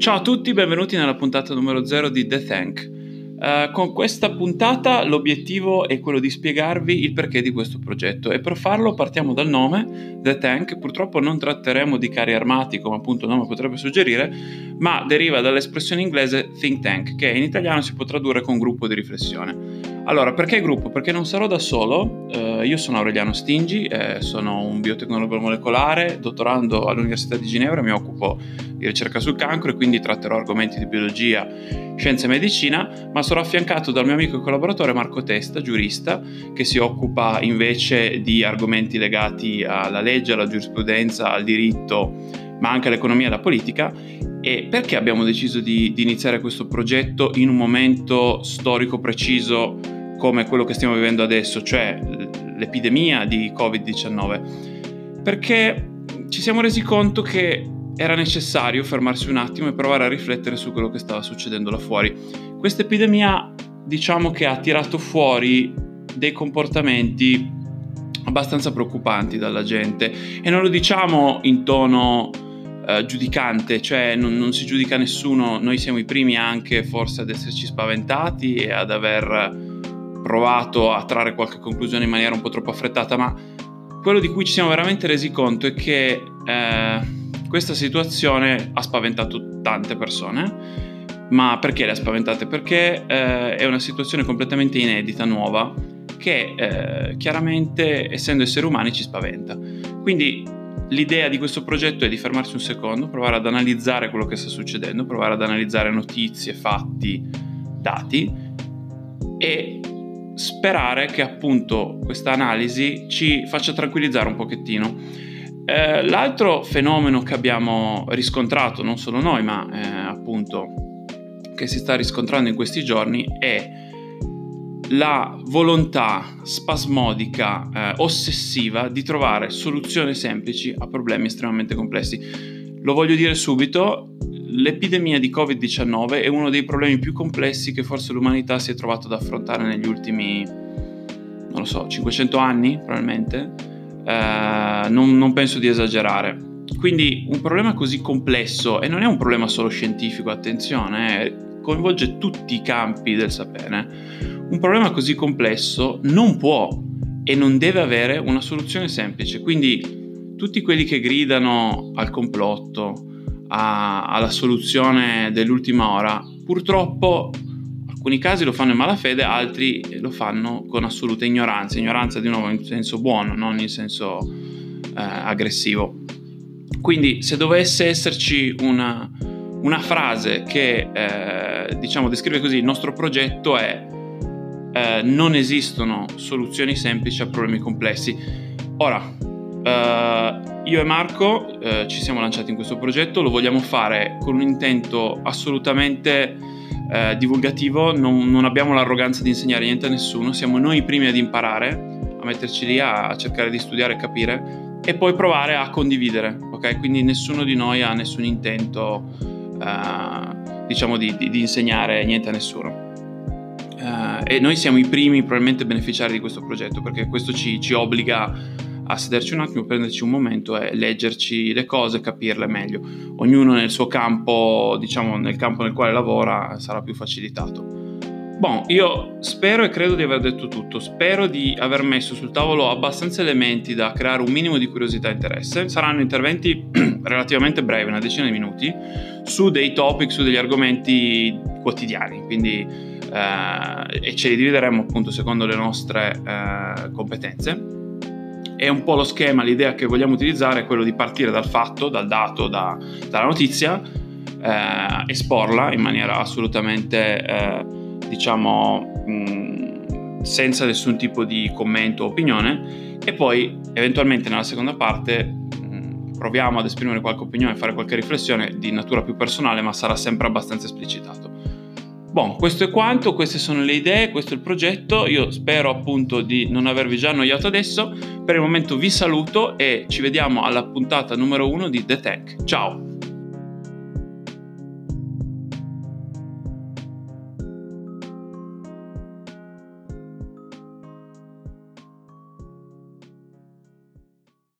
Ciao a tutti, benvenuti nella puntata numero 0 di The Tank. Uh, con questa puntata l'obiettivo è quello di spiegarvi il perché di questo progetto e per farlo partiamo dal nome, The Tank. Purtroppo non tratteremo di carri armati come appunto il nome potrebbe suggerire, ma deriva dall'espressione inglese think tank, che in italiano si può tradurre con gruppo di riflessione. Allora, perché gruppo? Perché non sarò da solo, uh, io sono Aureliano Stingi, eh, sono un biotecnologo molecolare, dottorando all'Università di Ginevra, mi occupo di ricerca sul cancro e quindi tratterò argomenti di biologia, scienza e medicina, ma sarò affiancato dal mio amico e collaboratore Marco Testa, giurista, che si occupa invece di argomenti legati alla legge, alla giurisprudenza, al diritto, ma anche all'economia e alla politica. E perché abbiamo deciso di, di iniziare questo progetto in un momento storico preciso come quello che stiamo vivendo adesso, cioè l'epidemia di Covid-19? Perché ci siamo resi conto che era necessario fermarsi un attimo e provare a riflettere su quello che stava succedendo là fuori. Questa epidemia diciamo che ha tirato fuori dei comportamenti abbastanza preoccupanti dalla gente e non lo diciamo in tono eh, giudicante, cioè non, non, si giudica nessuno, noi siamo i primi anche forse ad esserci spaventati e ad aver provato a trarre qualche conclusione in maniera un po' troppo affrettata, ma quello di cui ci siamo veramente resi conto è che eh, questa situazione ha spaventato tante persone, ma perché le ha spaventate? Perché eh, è una situazione completamente inedita, nuova, che eh, chiaramente, essendo esseri umani, ci spaventa. Quindi l'idea di questo progetto è di fermarsi un secondo, provare ad analizzare quello che sta succedendo, provare ad analizzare notizie, fatti, dati e sperare che appunto questa analisi ci faccia tranquillizzare un pochettino eh, l'altro fenomeno che abbiamo riscontrato, non solo noi, ma eh, appunto che si sta riscontrando in questi giorni, è la volontà spasmodica, eh, ossessiva di trovare soluzioni semplici a problemi estremamente complessi. Lo voglio dire subito, l'epidemia di Covid-19 è uno dei problemi più complessi che forse l'umanità si è trovato ad affrontare negli ultimi, non lo so, 500 anni probabilmente eh, non, non penso di esagerare. Quindi un problema così complesso, e non è un problema solo scientifico, attenzione, eh, coinvolge tutti i campi del sapere, un problema così complesso non può e non deve avere una soluzione semplice. Quindi tutti quelli che gridano al complotto, a, alla soluzione dell'ultima ora, purtroppo alcuni casi lo fanno in malafede, altri lo fanno con assoluta ignoranza, ignoranza di nuovo in senso buono, non in senso eh, aggressivo. Quindi se dovesse esserci una, una frase che eh, diciamo descrive così il nostro progetto è eh, non esistono soluzioni semplici a problemi complessi. Ora, eh, io e Marco eh, ci siamo lanciati in questo progetto, lo vogliamo fare con un intento assolutamente eh, divulgativo, non, non, abbiamo l'arroganza di insegnare niente a nessuno, siamo noi i primi ad imparare, a metterci lì a, a cercare di studiare e capire e poi provare a condividere, ok? Quindi nessuno di noi ha nessun intento, eh, diciamo, di, di, di, insegnare niente a nessuno. Uh, e noi siamo i primi probabilmente beneficiari di questo progetto perché questo ci, ci obbliga a sederci un attimo, prenderci un momento e leggerci le cose, capirle meglio. Ognuno nel suo campo, diciamo nel campo nel quale lavora, sarà più facilitato. Bon, io spero e credo di aver detto tutto, spero di aver messo sul tavolo abbastanza elementi da creare un minimo di curiosità e interesse. Saranno interventi relativamente brevi, una decina di minuti, su dei topic, su degli argomenti quotidiani, quindi eh, e ce li divideremo appunto secondo le nostre eh, competenze è un po' lo schema, l'idea che vogliamo utilizzare è quello di partire dal fatto, dal dato, da, dalla notizia, eh, esporla in maniera assolutamente, eh, diciamo, mh, senza nessun tipo di commento o opinione e poi eventualmente nella seconda parte mh, proviamo ad esprimere qualche opinione, fare qualche riflessione di natura più personale, ma sarà sempre abbastanza esplicitato. Bon, questo è quanto, queste sono le idee, questo è il progetto, io spero appunto di non avervi già annoiato adesso, per il momento vi saluto e ci vediamo alla puntata numero uno di The Tech. Ciao!